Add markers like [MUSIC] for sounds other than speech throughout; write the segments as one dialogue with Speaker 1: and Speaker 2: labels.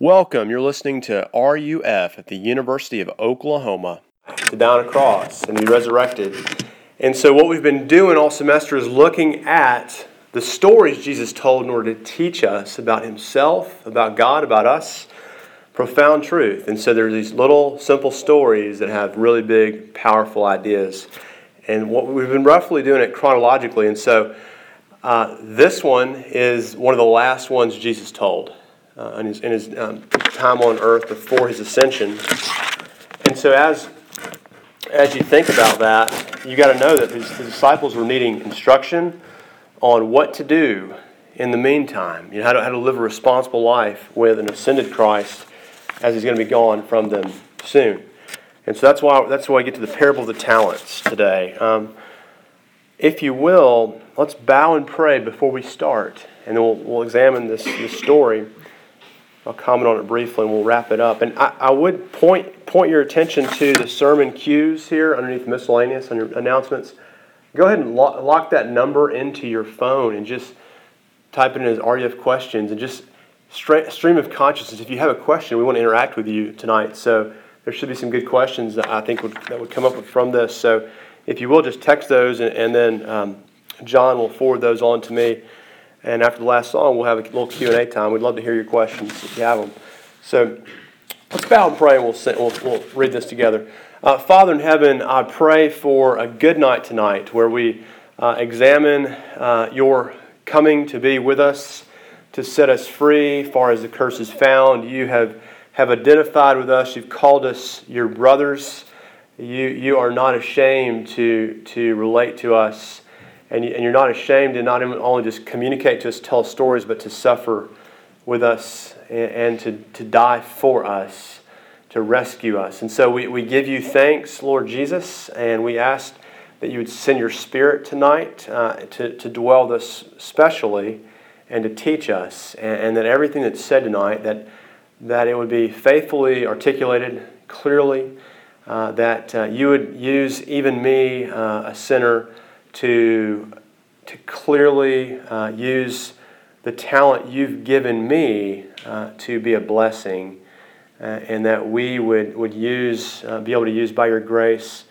Speaker 1: Welcome. You're listening to RUF at the University of Oklahoma. To down a cross and be resurrected. And so, what we've been doing all semester is looking at the stories Jesus told in order to teach us about Himself, about God, about us. Profound truth. And so, there's these little simple stories that have really big, powerful ideas. And what we've been roughly doing it chronologically. And so, uh, this one is one of the last ones Jesus told uh, in his, in his um, time on earth before his ascension. And so, as as you think about that, you got to know that his, his, disciples were needing instruction on what to do in the meantime. You know, how to, how to live a responsible life with an ascended Christ as he's going to be gone from them soon. And so that's why that's why I get to the parable of the talents today. Um, if you will, let's bow and pray before we start, and then we'll, we'll examine this, this story. I'll comment on it briefly and we'll wrap it up. And I, I would point, point your attention to the sermon cues here underneath miscellaneous on your announcements. Go ahead and lock, lock that number into your phone and just type it in as RUF questions and just stream of consciousness. If you have a question, we want to interact with you tonight. So there should be some good questions that I think would, that would come up from this. So if you will, just text those and, and then um, John will forward those on to me. And after the last song, we'll have a little Q&A time. We'd love to hear your questions if you have them. So let's bow and pray, and we'll, we'll, we'll read this together. Uh, Father in heaven, I pray for a good night tonight where we uh, examine uh, your coming to be with us, to set us free, far as the curse is found. You have, have identified with us. You've called us your brothers. You, you are not ashamed to, to relate to us and, you, and you're not ashamed to not only just communicate to us, tell stories, but to suffer with us and, and to, to die for us, to rescue us. And so we, we give you thanks, Lord Jesus, and we ask that you would send your spirit tonight uh, to, to dwell this specially and to teach us, and, and, that everything that's said tonight, that, that it would be faithfully articulated, clearly, uh, that uh, you would use even me, uh, a sinner, to, to clearly uh, use the talent you've given me uh, to be a blessing, uh, and that we would, would use, uh, be able to use by your grace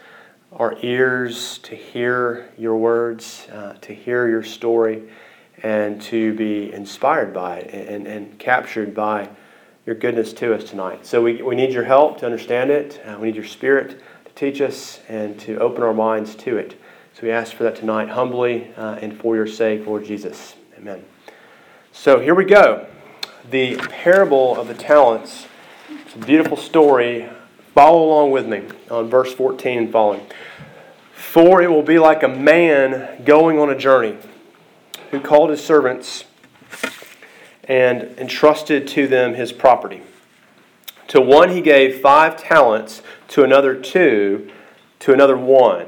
Speaker 1: our ears to hear your words, uh, to hear your story, and to be inspired by it and, and captured by your goodness to us tonight. So we, we need your help to understand it. Uh, we need your spirit to teach us and to open our minds to it. So we ask for that tonight humbly uh, and for your sake, Lord Jesus. Amen. So here we go. The parable of the talents. It's a beautiful story. Follow along with me on verse 14 and following. For it will be like a man going on a journey who called his servants and entrusted to them his property. To one he gave five talents, to another two, to another one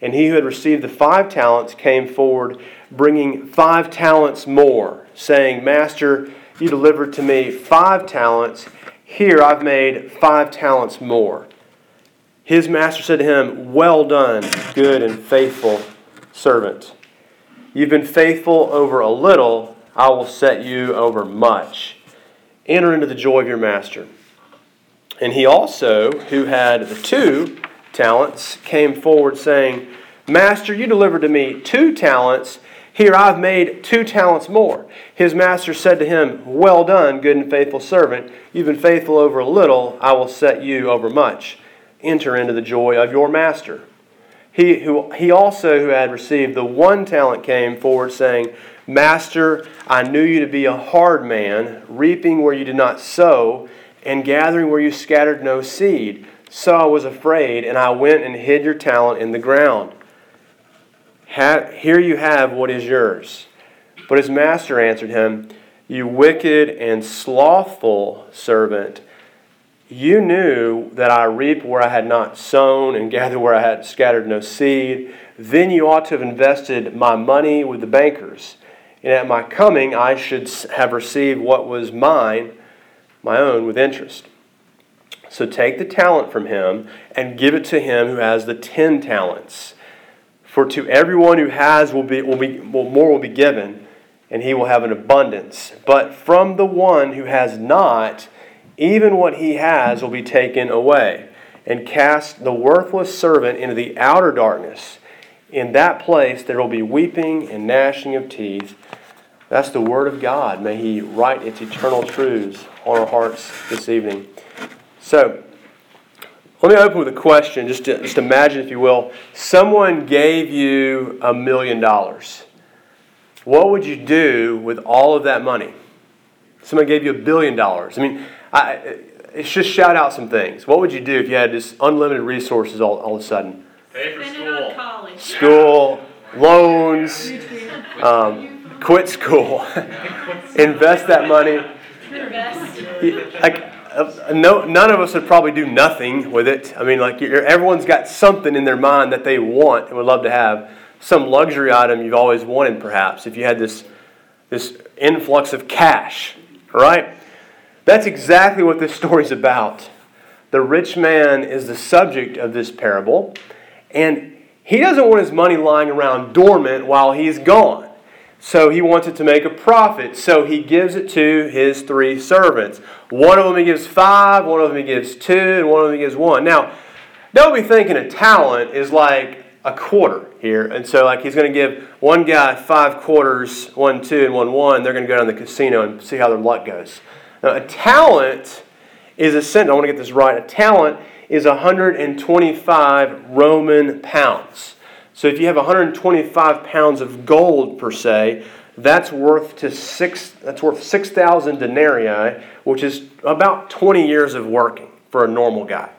Speaker 1: And he who had received the five talents came forward, bringing five talents more, saying, Master, you delivered to me five talents. Here I've made five talents more. His master said to him, Well done, good and faithful servant. You've been faithful over a little, I will set you over much. Enter into the joy of your master. And he also, who had the two, talents came forward saying, Master, you delivered to me two talents. Here I've made two talents more. His master said to him, Well done, good and faithful servant. You've been faithful over a little, I will set you over much. Enter into the joy of your master. He, who, he also, who had received the one talent, came forward, saying, Master, I knew you to be a hard man, reaping where you did not sow, and gathering where you scattered no seed. So I was afraid, and I went and hid your talent in the ground. Here you have what is yours. But his master answered him, You wicked and slothful servant, you knew that I reap where I had not sown and [LAUGHS] gather where I had scattered no seed. Then you ought to have invested my money with the bankers. And at my coming, I should have received what was mine, my own, with interest. So take the talent from him and give it to him who has the ten talents. For to everyone who has will be, will be more will be given, and he will have an abundance. But from the one who has not, even what he has will be taken away. And cast the worthless servant into the outer darkness. In that place there will be weeping and gnashing of teeth. That's the Word of God. May He write its eternal truths on our hearts this evening. So, let me open with a question. Just, to, just imagine, if you will, someone gave you a million dollars. What would you do with all of that money? Someone gave you a billion dollars. I mean, I, it's just shout out some things. What would you do if you had just unlimited resources all, all of a sudden?
Speaker 2: Pay for school. college.
Speaker 1: School, [LAUGHS] loans, um, quit school, [LAUGHS] invest that money. Like, no, none of us would probably do nothing with it. I mean, like everyone's got something in their mind that they want and would love to have. Some luxury item you've always wanted, perhaps, if you had this, this influx of cash, right? That's exactly what this [LAUGHS] story's about. The rich man is the subject of this parable, and he doesn't want his money lying around dormant while he's gone. So he wanted to make a profit. So he gives it to his three servants. One of them he gives five, one of them he gives two, and one of them he gives one. Now, don't be thinking a talent is like a quarter here. And so, like, he's going to give one guy five quarters, one two, and one one. They're going to go down to the casino and see how their luck goes. Now, a talent is a cent. I want to get this right. A talent is 125 Roman pounds. So if you have 125 pounds of gold per se, that's worth to six. That's worth 6,000 denarii, which is about 20 years of working for a normal guy.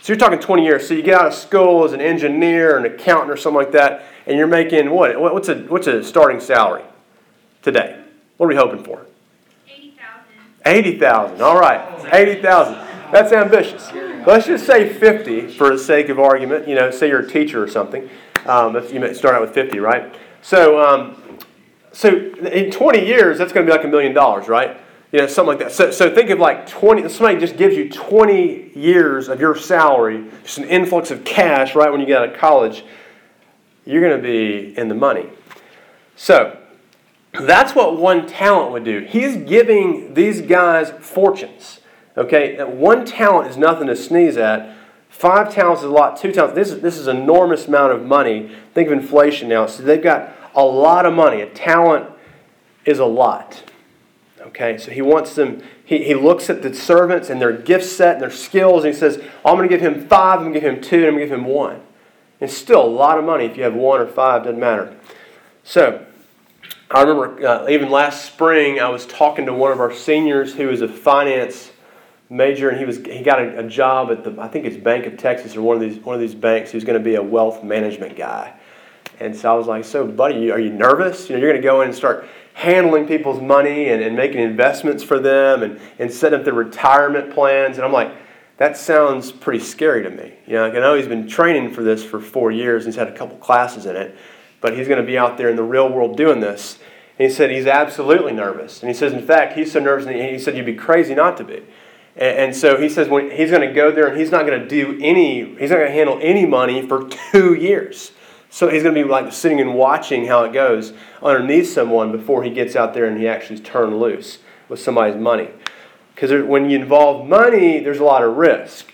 Speaker 1: So you're talking 20 years. So you get out of school as an engineer, an accountant, or something like that, and you're making what? What's a what's a starting salary today? What are we hoping for?
Speaker 2: 80,000.
Speaker 1: 80,000. All right, 80,000. That's ambitious. Let's just say 50 for the sake of argument. You know, say you're a teacher or something. Um, if you start out with 50, right? So, um, so in 20 years, that's going to be like a million dollars, right? You know, something like that. So, so think of like 20, somebody just gives you 20 years of your salary, just an influx of cash right when you get out of college, you're going to be in the money. So, that's what one talent would do. He's giving these guys fortunes. Okay, one talent is nothing to sneeze at. Five talents is a lot. Two talents. This is this is enormous amount of money. Think of inflation now. So they've got a lot of money. A talent is a lot. Okay, so he wants them. He, he looks at the servants and their gift set and their skills, and he says, "I'm going to give him five. I'm going to give him two. And I'm going to give him one." It's still a lot of money if you have one or five. Doesn't matter. So I remember uh, even last spring I was talking to one of our seniors who is a finance major, and he was he got a, a, job at the I think it's Bank of Texas or one of these one of these banks. He was going to be a wealth management guy, and so I was like, "So, buddy, are you nervous? You know, you're going to go in and start handling people's money and, and making investments for them and and setting up their retirement plans." And I'm like, "That sounds pretty scary to me." You know, like I know he's been training for this for four years. And he's had a couple classes in it, but he's going to be out there in the real world doing this. And he said he's absolutely nervous. And he says, in fact, he's so nervous, and he said, you'd be crazy not to be. And, and so he says when he's going to go there and he's not going to do any, he's not going to handle any money for two years. So he's going to be like sitting and watching how it goes underneath someone before he gets out there and he actually turns loose with somebody's money. Because when you involve money, there's a lot of risk.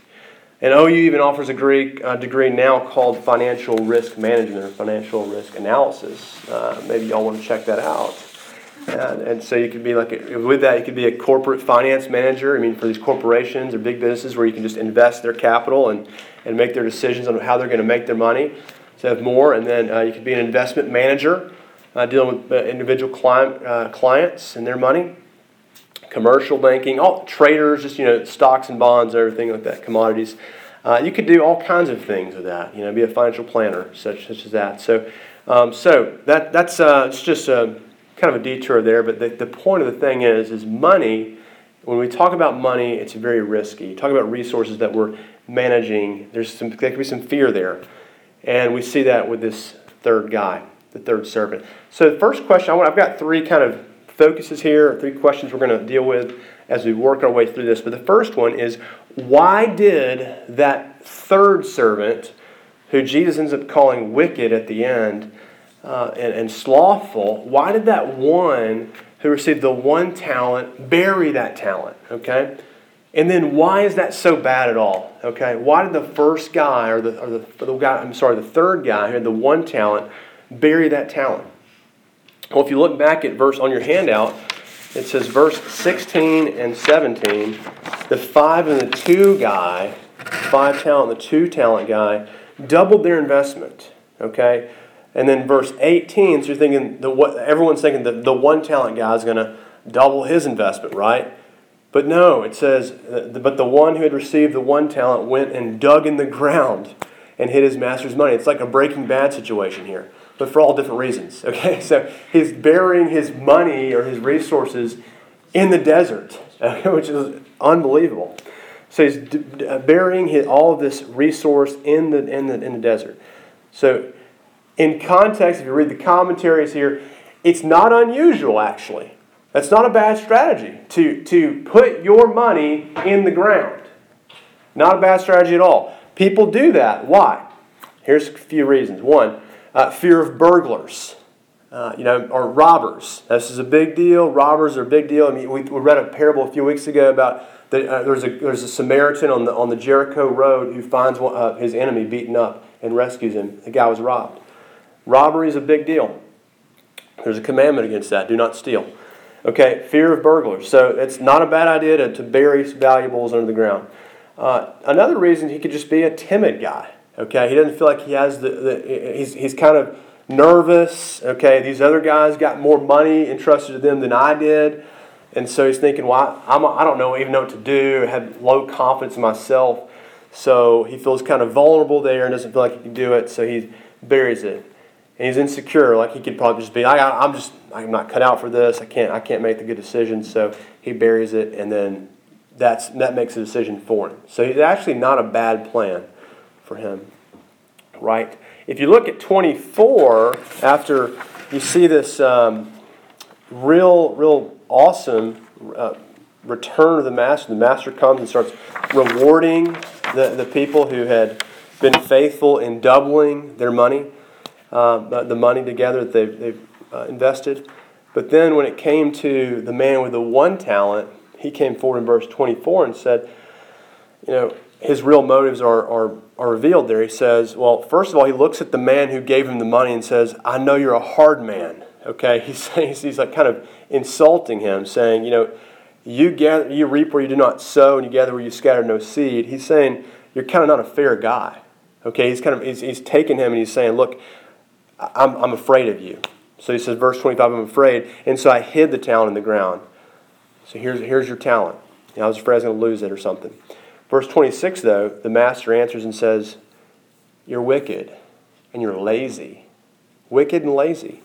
Speaker 1: And OU even offers a degree, a degree now called Financial Risk Management or Financial Risk Analysis. Uh, maybe y'all want to check that out. And, and so you could be like, a, with that, you could be a corporate finance manager. I mean, for these corporations or big businesses where you can just invest their capital and, and make their decisions on how they're going to make their money. So have more. And then uh, you could be an investment manager uh, dealing with uh, individual client, uh, clients and their money. Commercial banking, all traders, just, you know, stocks and bonds, everything like that, commodities. Uh, you could do all kinds of things with that. You know, be a financial planner, such, such as that. So, um, so that that's it's just a kind of a detour there, but the, the point of the thing is, is money when we talk about money, it's very risky. Talk about resources that we're managing, there's some, there could be some fear there. And we see that with this third guy, the third servant. So the first question, I want, I've got three kind of focuses here, three questions we're going to deal with as we work our way through this. But the first one is why did that third servant, who Jesus ends up calling wicked at the end uh, and, and slothful, why did that one who received the one talent bury that talent? Okay? And then why is that so bad at all? Okay, why did the first guy or the, or the, the guy, I'm sorry, the third guy who had the one talent bury that talent? Well, if you look back at verse on your handout, it says verse 16 and 17, the five and the two guy, five talent, the two talent guy, doubled their investment. Okay? And then verse 18, so you're thinking the what everyone's thinking that the one talent guy is going to double his investment, right? But no, it says, uh, but the one who had received the one talent went and dug in the ground and hid his master's money. It's like a breaking bad situation here, but for all different reasons. [LAUGHS] Okay, so he's burying his money or his resources in the desert, [LAUGHS] which is unbelievable. So he's uh, burying his, all of this resource in the, in, the, in the desert. So, in context, if you read the commentaries here, it's not unusual actually that's not a bad strategy to, to put your money in the ground. Not a bad strategy at all. People do that. Why? Here's a few reasons. One, uh, fear of burglars. Uh, you know, or robbers. This is a big deal. Robbers are a big deal. I mean, we, we read a parable a few weeks ago about the, uh, there's a there's a Samaritan on the on the Jericho road who finds one, uh, his enemy beaten up and rescues him. The guy was robbed. Robbery is a big deal. There's a commandment against that: do not steal. Okay, fear of burglars. So it's not a bad idea to, to bury valuables under the ground. Uh, another reason he could just be a timid guy. Okay, he doesn't feel like he has the, the he's, he's kind of nervous. Okay, these other guys got more money entrusted to them than I did. And so he's thinking, well, I'm, I don't know, even know what to do. I have low confidence in myself. So he feels kind of vulnerable there and doesn't feel like he can do it. So he buries it and he's insecure. Like he could probably just be, I, I'm just, I'm not cut out for this. I can't, I can't make the good decisions. So he buries it, and then that's that makes a decision for him. So it's actually not a bad plan for him, right? If you look at 24, after you see this um, real, real awesome uh, return of the master, the master comes and starts rewarding the, the people who had been faithful in doubling their money uh, the money together that they've, they've uh, invested. But then when it came to the man with the one talent, he came forward in verse 24 and said, you know, his real motives are, are, are revealed there. He says, well, first of all, he looks at the man who gave him the money and says, I know you're a hard man. Okay, [LAUGHS] he's, he's, he's like kind of insulting him, saying, you know, you gather, you reap where you do not sow, and you gather where you scatter no seed. He's saying you're kind of not a fair guy. Okay, he's kind of he's, he's taking him and he's saying, look, I'm, I'm afraid of you. So he says, verse 25, I'm afraid. And so I hid the talent in the ground. So here's, here's your talent. I was afraid I was going to lose it or something. Verse 26, though, the master answers and says, You're wicked and you're lazy. Wicked and lazy.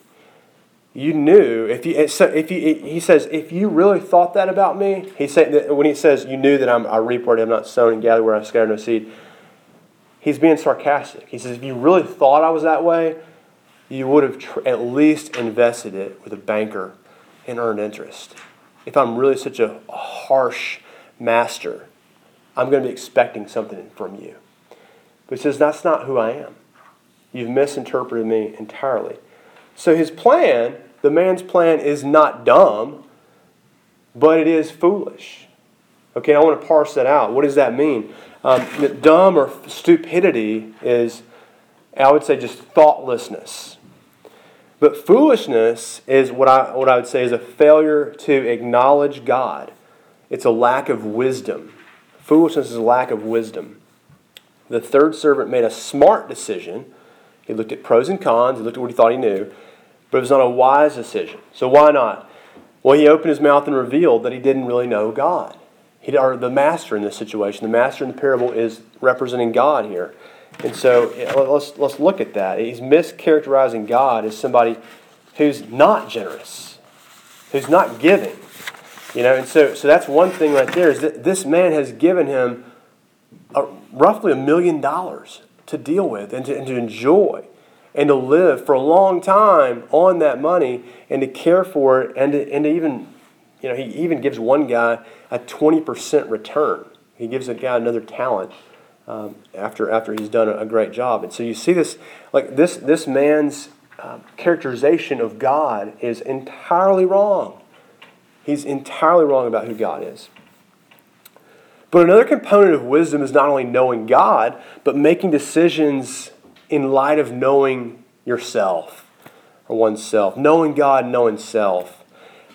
Speaker 1: You knew, if you, if you, he says, if you really thought that about me, he said, when he says, You knew that I'm, I reap where I have not sown and gather where I scatter no seed, he's being sarcastic. He says, If you really thought I was that way, you would have tr- at least invested it with a banker and earned interest. If I'm really such a harsh master, I'm going to be expecting something from you. But he says, That's not who I am. You've misinterpreted me entirely. So his plan, the man's plan, is not dumb, but it is foolish. Okay, I want to parse that out. What does that mean? Um, dumb or stupidity is, I would say, just thoughtlessness. But foolishness is what I, what I would say is a failure to acknowledge God. It's a lack of wisdom. Foolishness is a lack of wisdom. The third servant made a smart decision. He looked at pros and cons, he looked at what he thought he knew, but it was not a wise decision. So why not? Well, he opened his mouth and revealed that he didn't really know God. He, or the master in this situation. The master in the parable is representing God here. And so let's, let's look at that. He's mischaracterizing God as somebody who's not generous, who's not giving. You know, and so, so that's one thing right there is that this man has given him a, roughly a million dollars to deal with and to, and to enjoy and to live for a long time on that money and to care for it and to, and to even, you know, he even gives one guy a 20% return. He gives a guy another talent um, after, after he's done a, great job. And so you see this, like this, this man's uh, characterization of God is entirely wrong. He's entirely wrong about who God is. But another component of wisdom is not only knowing God, but making decisions in light of knowing yourself or oneself, knowing God, knowing self.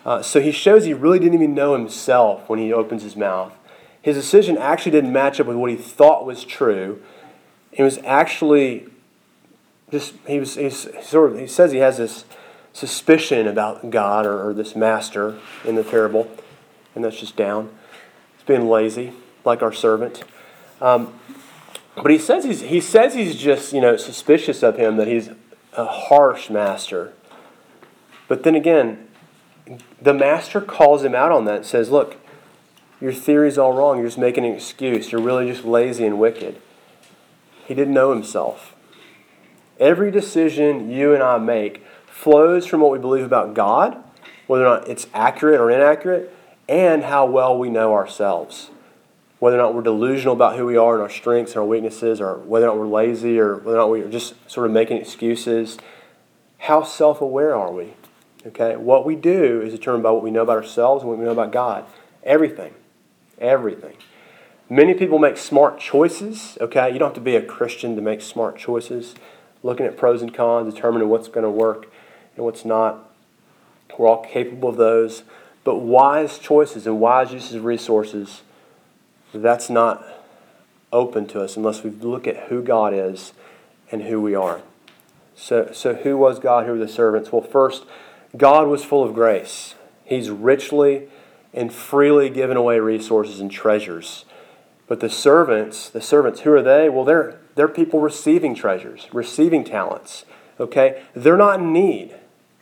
Speaker 1: Uh, so he shows he really didn't even know himself when he opens his mouth. His decision actually didn't match up with what he thought was true. It was actually just he was he's sort of he says he has this suspicion about God or, or this master in the parable, and that's just down. He's being lazy, like our servant. Um, but he says he's he says he's just you know suspicious of him that he's a harsh master. But then again, the master calls him out on that and says, "Look, your theory's all wrong. You're just making an excuse. You're really just lazy and wicked." He didn't know himself. Every decision you and I make flows from what we believe about God, whether or not it's accurate or inaccurate, and how well we know ourselves whether or not we're delusional about who we are and our strengths and our weaknesses, or whether or not we're lazy, or whether or not we're just sort of making excuses. How self aware are we? Okay, what we do is determined by what we know about ourselves and what we know about God. Everything. Everything. Many people make smart choices. Okay, you don't have to be a Christian to make smart choices. Looking at pros and cons, determining what's going to work and what's not. We're all capable of those. But wise choices and wise uses of resources that's not open to us unless we look at who God is and who we are. So, so who was God? Who were the servants? Well, first, God was full of grace. He's richly and freely given away resources and treasures. But the servants, the servants, who are they? Well, they're, they're people receiving treasures, receiving talents. Okay? They're not in need.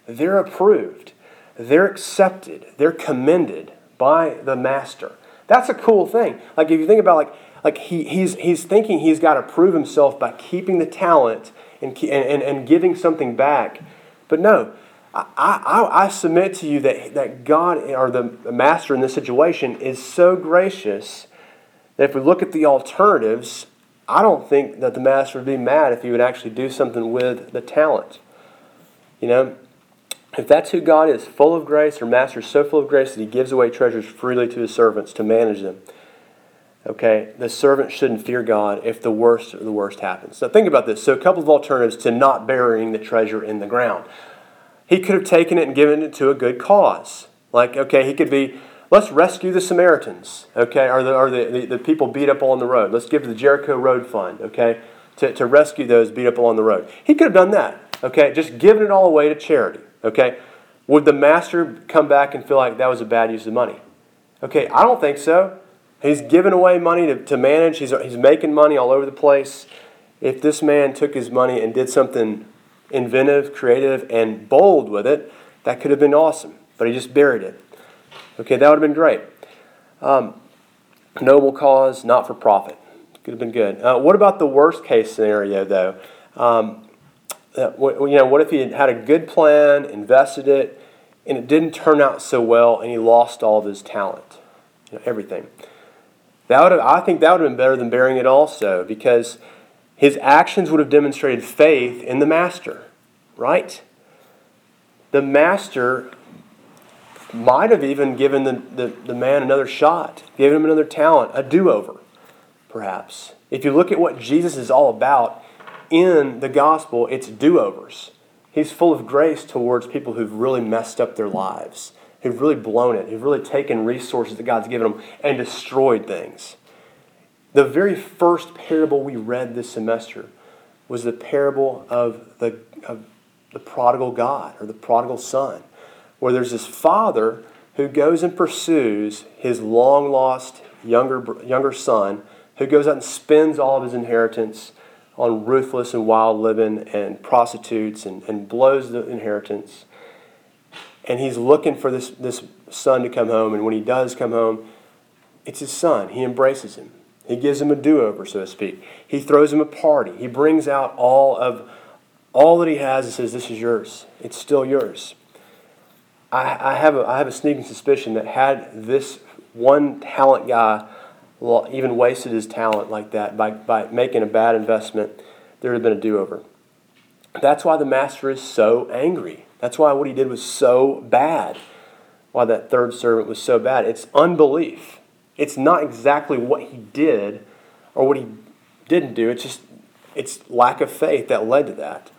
Speaker 1: They're approved. They're accepted. They're commended by the master. That's a cool thing. Like if you think about like like he, he's he's thinking he's got to prove himself by keeping the talent and and, and giving something back. But no, I, I, I submit to you that, that God or the master in this situation is so gracious that if we look at the alternatives, I don't think that the master would be mad if he would actually do something with the talent. You know, if that's who God is, full of grace, or master is so full of grace that he gives away treasures freely to his servants to manage them, okay, the servant shouldn't fear God if the worst of the worst happens. So think about this. So, a couple of alternatives to not burying the treasure in the ground. He could have taken it and given it to a good cause. Like, okay, he could be, let's rescue the Samaritans, okay, or the, or the, the, the people beat up on the road. Let's give to the Jericho Road Fund, okay, to, to rescue those beat up along the road. He could have done that, okay, just given it all away to charity. Okay? Would the master come back and feel like that was a bad use of money? Okay, I don't think so. He's giving away money to, to manage, he's, he's making money all over the place. If this man took his money and did something inventive, creative, and bold with it, that could have been awesome. But he just buried it. Okay, that would have been great. Um, noble cause, not for profit. Could have been good. Uh, what about the worst case scenario, though? Um, you know, what if he had a good plan, invested it, and it didn't turn out so well, and he lost all of his talent, you know, everything. That would have, I think that would have been better than burying it also, because his actions would have demonstrated faith in the master, right? The master might have even given the, the, the man another shot, given him another talent, a do over, perhaps. If you look at what Jesus is all about, in the gospel, it's do overs. He's full of grace towards people who've really messed up their lives, who've really blown it, who've really taken resources that God's given them and destroyed things. The very first parable we read this semester was the parable of the, of the prodigal God or the prodigal son, where there's this father who goes and pursues his long lost younger, younger son, who goes out and spends all of his inheritance on ruthless and wild living and prostitutes and, and blows the inheritance. And he's looking for this, this son to come home, and when he does come home, it's his son. He embraces him. He gives him a do-over, so to speak. He throws him a party. He brings out all of all that he has and says, "This is yours. It's still yours." I, I have a, I have a sneaking suspicion that had this one talent guy even wasted his talent like that by, by making a bad investment, there would have been a do-over. That's why the master is so angry. That's why what he did was so bad. Why that third servant was so bad. It's unbelief. It's not exactly what he did or what he didn't do. It's just it's lack of faith that led to that.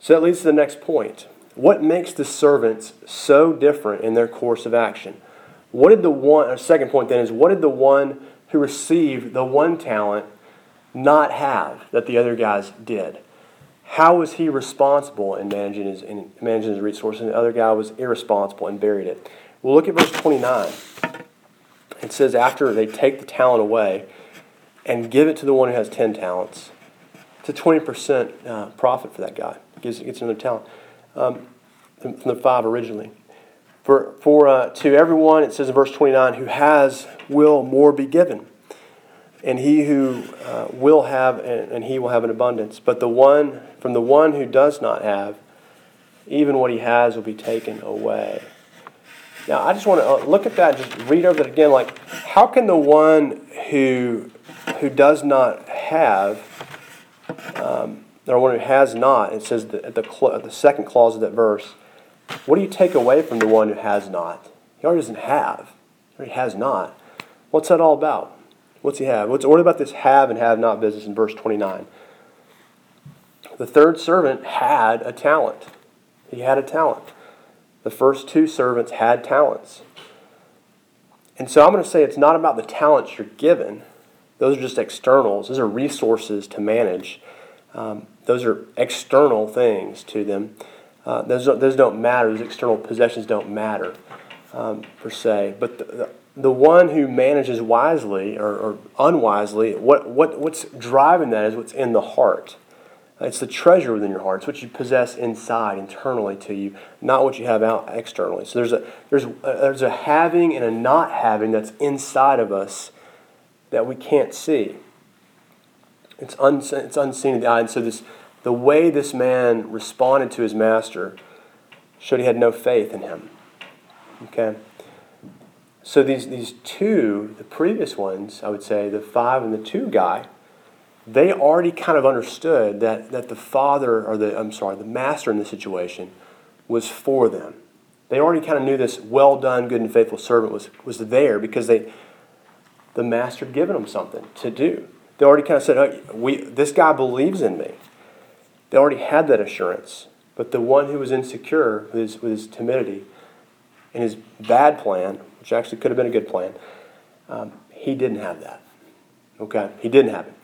Speaker 1: So that leads to the next point. What makes the servants so different in their course of action? What did the one, our second point then is, what did the one who received the one talent not have that the other guys did? How was he responsible in managing his, in managing his resources, and the other guy was irresponsible and buried it? We'll look at verse 29. It says, after they take the talent away and give it to the one who has 10 talents, it's a 20% uh, profit for that guy. Gives, gets another talent um, from the five originally. For, for uh, to everyone, it says in verse 29, who has will more be given. And he who uh, will have, and, and he will have an abundance. But the one, from the one who does not have, even what he has will be taken away. Now, I just want to uh, look at that, just read over that again. Like, how can the one who who does not have, um, or one who has not, it says at the, the second clause of that verse, what do you take away from the one who has not? He already doesn't have. He already has not. What's that all about? What's he have? What's what about this have and have not business in verse 29? The third servant had a talent. He had a talent. The first two servants had talents. And so I'm going to say it's not about the talents you're given. Those are just externals. Those are resources to manage. Um, those are external things to them. Uh, those, don't, those don't matter. Those external possessions don't matter um, per se. But the, the, the, one who manages wisely or, or, unwisely, what, what, what's driving that is what's in the heart. It's the treasure within your heart. It's what you possess inside, internally to you, not what you have out externally. So there's a, there's a, there's a having and a not having that's inside of us that we can't see. It's, un, it's unseen in the eye. And so this the way this man responded to his master showed he had no faith in him. Okay? So these, these two, the previous ones, I would say, the five and the two guy, they already kind of understood that, that the father, or the, I'm sorry, the master in the situation was for them. They already kind of knew this well done, good and faithful servant was, was there because they, the master had given them something to do. They already kind of said, oh, we, this guy believes in me. They already had that assurance. But the one who was insecure with his, with his timidity and his bad plan, which actually could have been a good plan, um, he didn't have that. Okay? He didn't have it.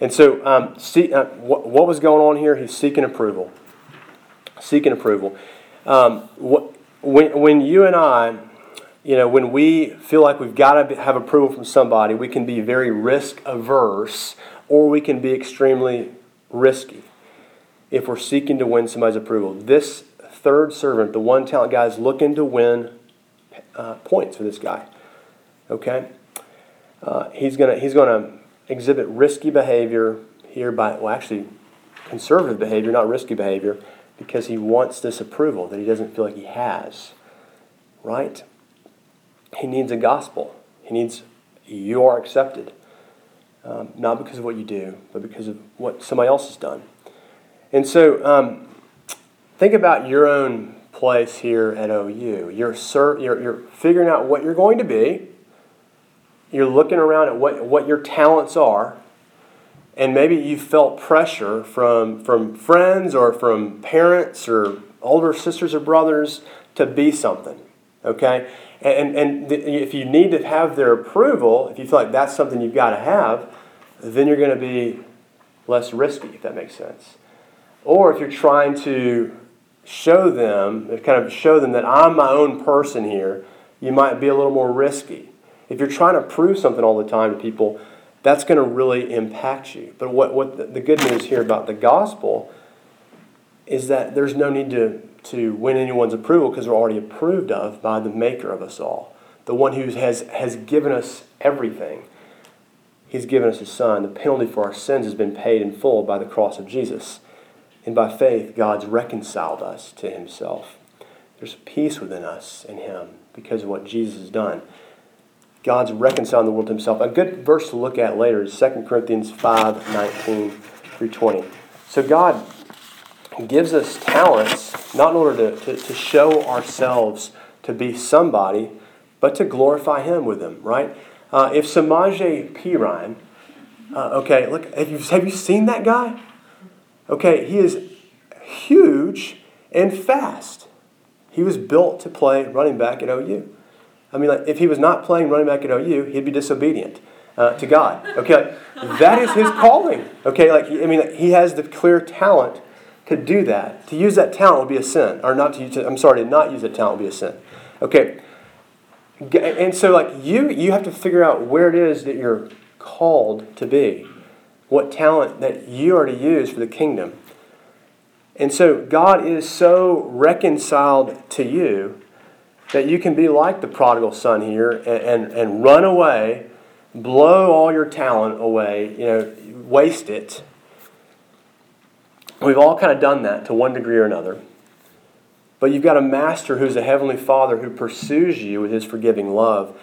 Speaker 1: And so, um, see, uh, what, what, was going on here? He's seeking approval. Seeking approval. Um, when, when you and I, you know, when we feel like we've got to have approval from somebody, we can be very risk averse or we can be extremely risky if we're seeking to win somebody's approval. This third servant, the one talent guy, is looking to win uh, points for this guy. Okay? Uh, he's going to he's gonna exhibit risky behavior here by, well, actually, conservative behavior, not risky behavior, because he wants this approval that he doesn't feel like he has. Right? He needs a gospel. He needs, you are accepted. Um, not because of what you do, but because of what somebody else has done. And so um, think about your own place here at OU. You're, ser- you're, you're figuring out what you're going to be. You're looking around at what, what your talents are. And maybe you felt pressure from, from friends or from parents or older sisters or brothers to be something. Okay? And, and if you need to have their approval, if you feel like that's something you've got to have, then you're going to be less risky, if that makes sense. Or if you're trying to show them, kind of show them that I'm my own person here, you might be a little more risky. If you're trying to prove something all the time to people, that's going to really impact you. But what, what the, good news here about the gospel is that there's no need to to win anyone's approval because we're already approved of by the maker of us all, the one who has, has given us everything. He's given us his son. The penalty for our sins has been paid in full by the cross of Jesus. And by faith, God's reconciled us to himself. There's peace within us in him because of what Jesus has done. God's reconciling the world to himself. A good verse to look at later is 2 Corinthians 5 19 through 20. So God gives us talents not in order to, to, to show ourselves to be somebody, but to glorify Him with them, right? Uh, if Samaje Perine, uh, okay, look, have you, have you seen that guy? Okay, he is huge and fast. He was built to play running back at OU. I mean, like, if he was not playing running back at OU, he'd be disobedient uh, to God. Okay, that is his calling. Okay, like I mean, he has the clear talent to do that. To use that talent would be a sin, or not to use it. I'm sorry, to not use that talent would be a sin. Okay, and so like you, you have to figure out where it is that you're called to be, what talent that you are to use for the kingdom. And so God is so reconciled to you that you can be like the prodigal son here and, and, and run away, blow all your talent away, you know, waste it. We've all kind of done that to one degree or another. But you've got a master who's a heavenly father who pursues you with his forgiving love,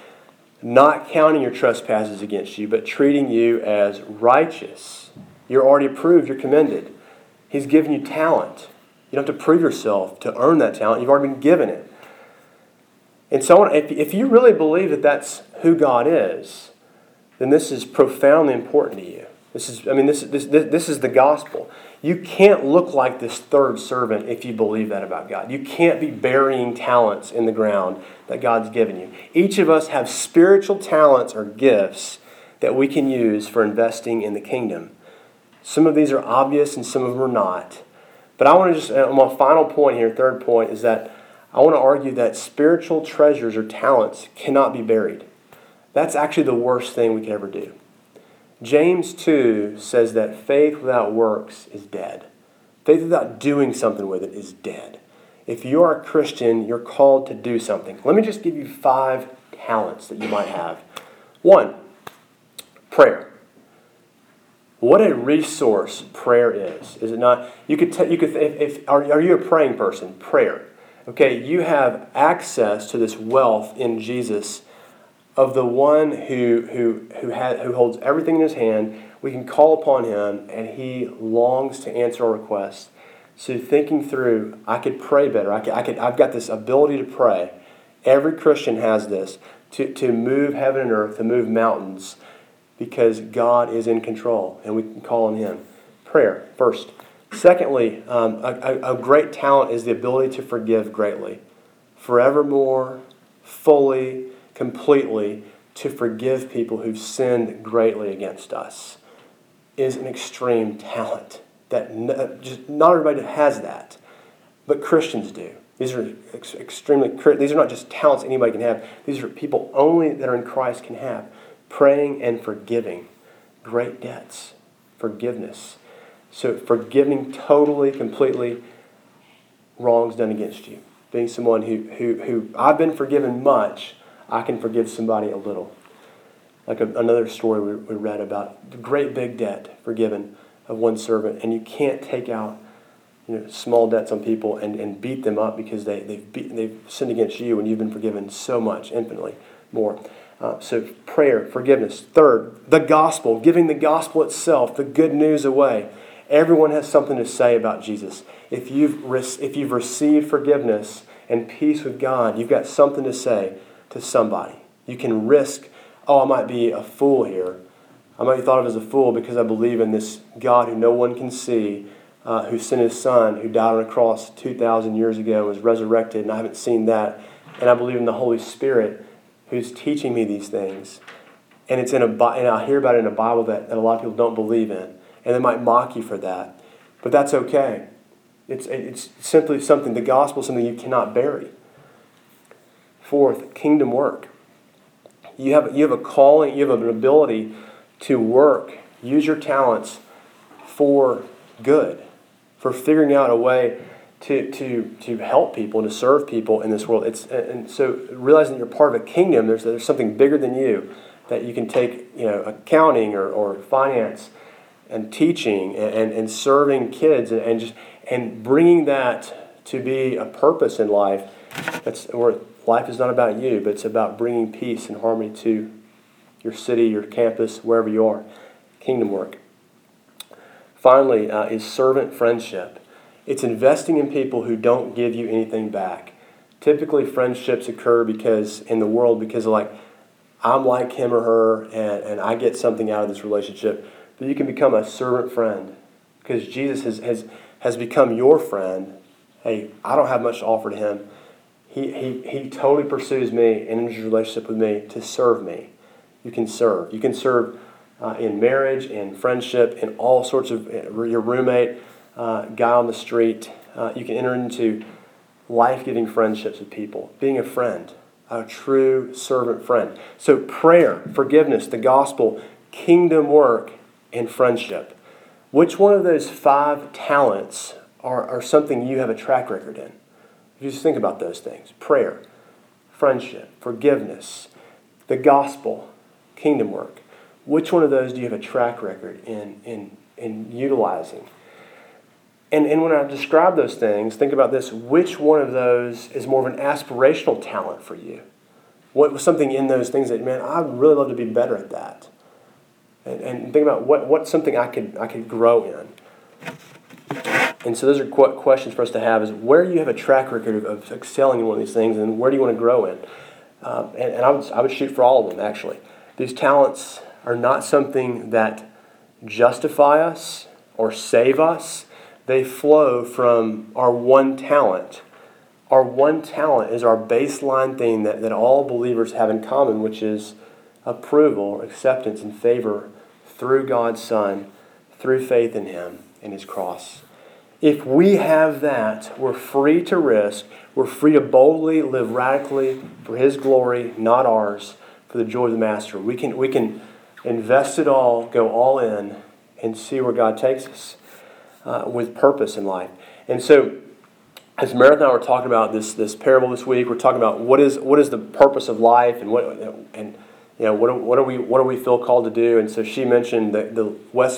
Speaker 1: not counting your trespasses against you, but treating you as righteous. You're already approved, you're commended. He's given you talent. You don't have to prove yourself to earn that talent, you've already been given it. And so, if, if you really believe that that's who God is, then this is profoundly important to you. This is, I mean, this, this, this, is the gospel. You can't look like this third servant if you believe that about God. You can't be burying talents in the ground that God's given you. Each of us have spiritual talents or gifts that we can use for investing in the kingdom. Some of these are obvious and some of them are not. But I want to just, my final point here, third point, is that I want to argue that spiritual treasures or talents cannot be buried. That's actually the worst thing we could ever do. James 2 says that faith without works is dead. Faith without doing something with it is dead. If you are a Christian, you're called to do something. Let me just give you five talents that you might have. One, prayer. What a resource prayer is, is it not? You could, t- you could if, if are, are you a praying person? Prayer. Okay, you have access to this wealth in Jesus of the one who, who, who, had, who holds everything in his hand. We can call upon him, and he longs to answer our requests. So, thinking through, I could pray better. I could, I could, I've got this ability to pray. Every Christian has this to, to move heaven and earth, to move mountains, because God is in control, and we can call on him. Prayer, first. Secondly, um, a, a great talent is the ability to forgive greatly, forevermore, fully, completely, to forgive people who've sinned greatly against us is an extreme talent that no, just not everybody has that, but Christians do. These are ex- extremely these are not just talents anybody can have. These are people only that are in Christ can have. Praying and forgiving great debts, forgiveness so forgiving totally, completely wrongs done against you. Being someone who, who, who I've been forgiven much, I can forgive somebody a little. Like a, another story we, we read about the great big debt forgiven of one servant, and you can't take out you know, small debts on people and, and beat them up because they, they've, beat, they've sinned against you and you've been forgiven so much, infinitely more. Uh, so, prayer, forgiveness. Third, the gospel, giving the gospel itself, the good news away. Everyone has something to say about Jesus. If you've, if you've received forgiveness and peace with God, you've got something to say to somebody. You can risk, oh, I might be a fool here. I might be thought of as a fool because I believe in this God who no one can see, uh, who sent his son, who died on a cross 2,000 years ago was resurrected, and I haven't seen that. And I believe in the Holy Spirit who's teaching me these things. And it's in a, and I hear about it in a Bible that, that a lot of people don't believe in and they might mock you for that. But that's okay. It's, it's simply something, the gospel is something you cannot bury. Fourth, kingdom work. You have, you have a calling, you have an ability to work, use your talents for good, for figuring out a way to, to, to help people to serve people in this world. It's, and so realizing that you're part of a kingdom, there's, there's something bigger than you that you can take, you know, accounting or, or finance and teaching and, and, serving kids and, and just and bringing that to be a purpose in life. That's where life is not about you, but it's about bringing peace and harmony to your city, your campus, wherever you are. Kingdom work. Finally, uh, is servant friendship. It's investing in people who don't give you anything back. Typically, friendships occur because in the world because of like I'm like him or her, and, and I get something out of this relationship. You can become a servant friend because Jesus has, has, has become your friend. Hey, I don't have much to offer to him. He, he, he totally pursues me and in his relationship with me to serve me. You can serve. You can serve uh, in marriage, in friendship, in all sorts of uh, your roommate uh, guy on the street. Uh, you can enter into life giving friendships with people, being a friend, a true servant friend. So, prayer, forgiveness, the gospel, kingdom work, and friendship. Which one of those five talents are, are something you have a track record in? Just think about those things prayer, friendship, forgiveness, the gospel, kingdom work. Which one of those do you have a track record in, in, in utilizing? And, and when I describe those things, think about this which one of those is more of an aspirational talent for you? What was something in those things that, man, I'd really love to be better at that? And, and think about what, what's something I could, I could grow in. And so those are qu- questions for us to have is where you have a track record of excelling in one of these things and where do you want to grow in? Um, and, and I, would, I would shoot for all of them, actually. These talents are not something that justify us or save us they flow from our one talent. Our one talent is our baseline thing that, that all believers have in common, which is approval, acceptance, and favor through God's Son, through faith in Him and His cross. If we have that, we're free to risk. We're free to boldly live radically for His glory, not ours, for the joy of the Master. We can, we can invest it all, go all in, and see where God takes us uh, with purpose in life. And so, as Meredith and I were talking about this this parable this week, we're talking about what is what is the purpose of life and what and you know what do, what do we what do we feel called to do? And so she mentioned the, the West